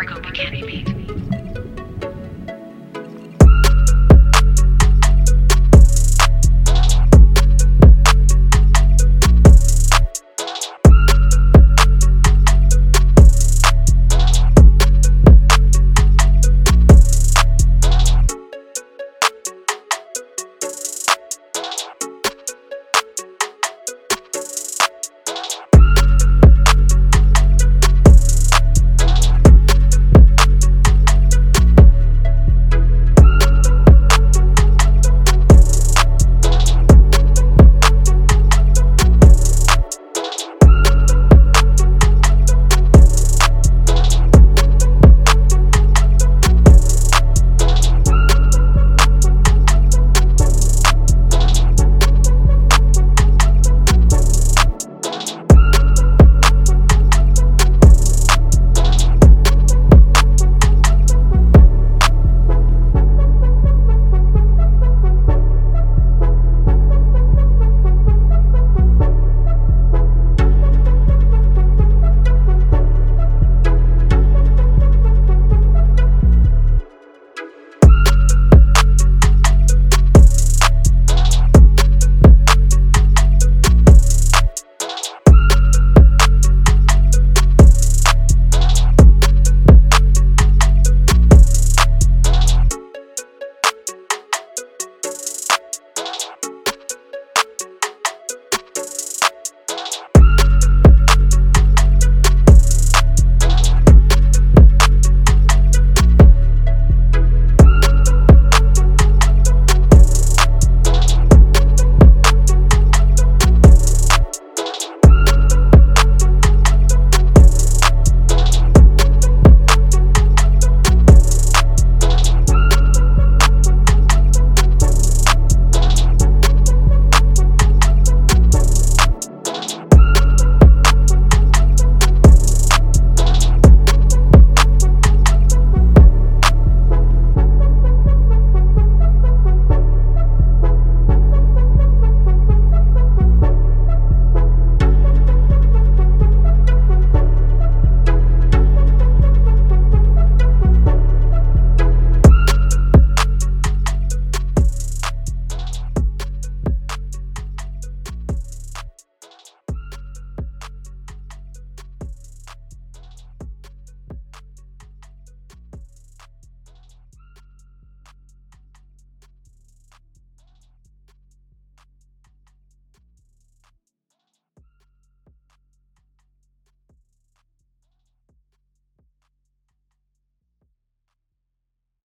Margot but be beat.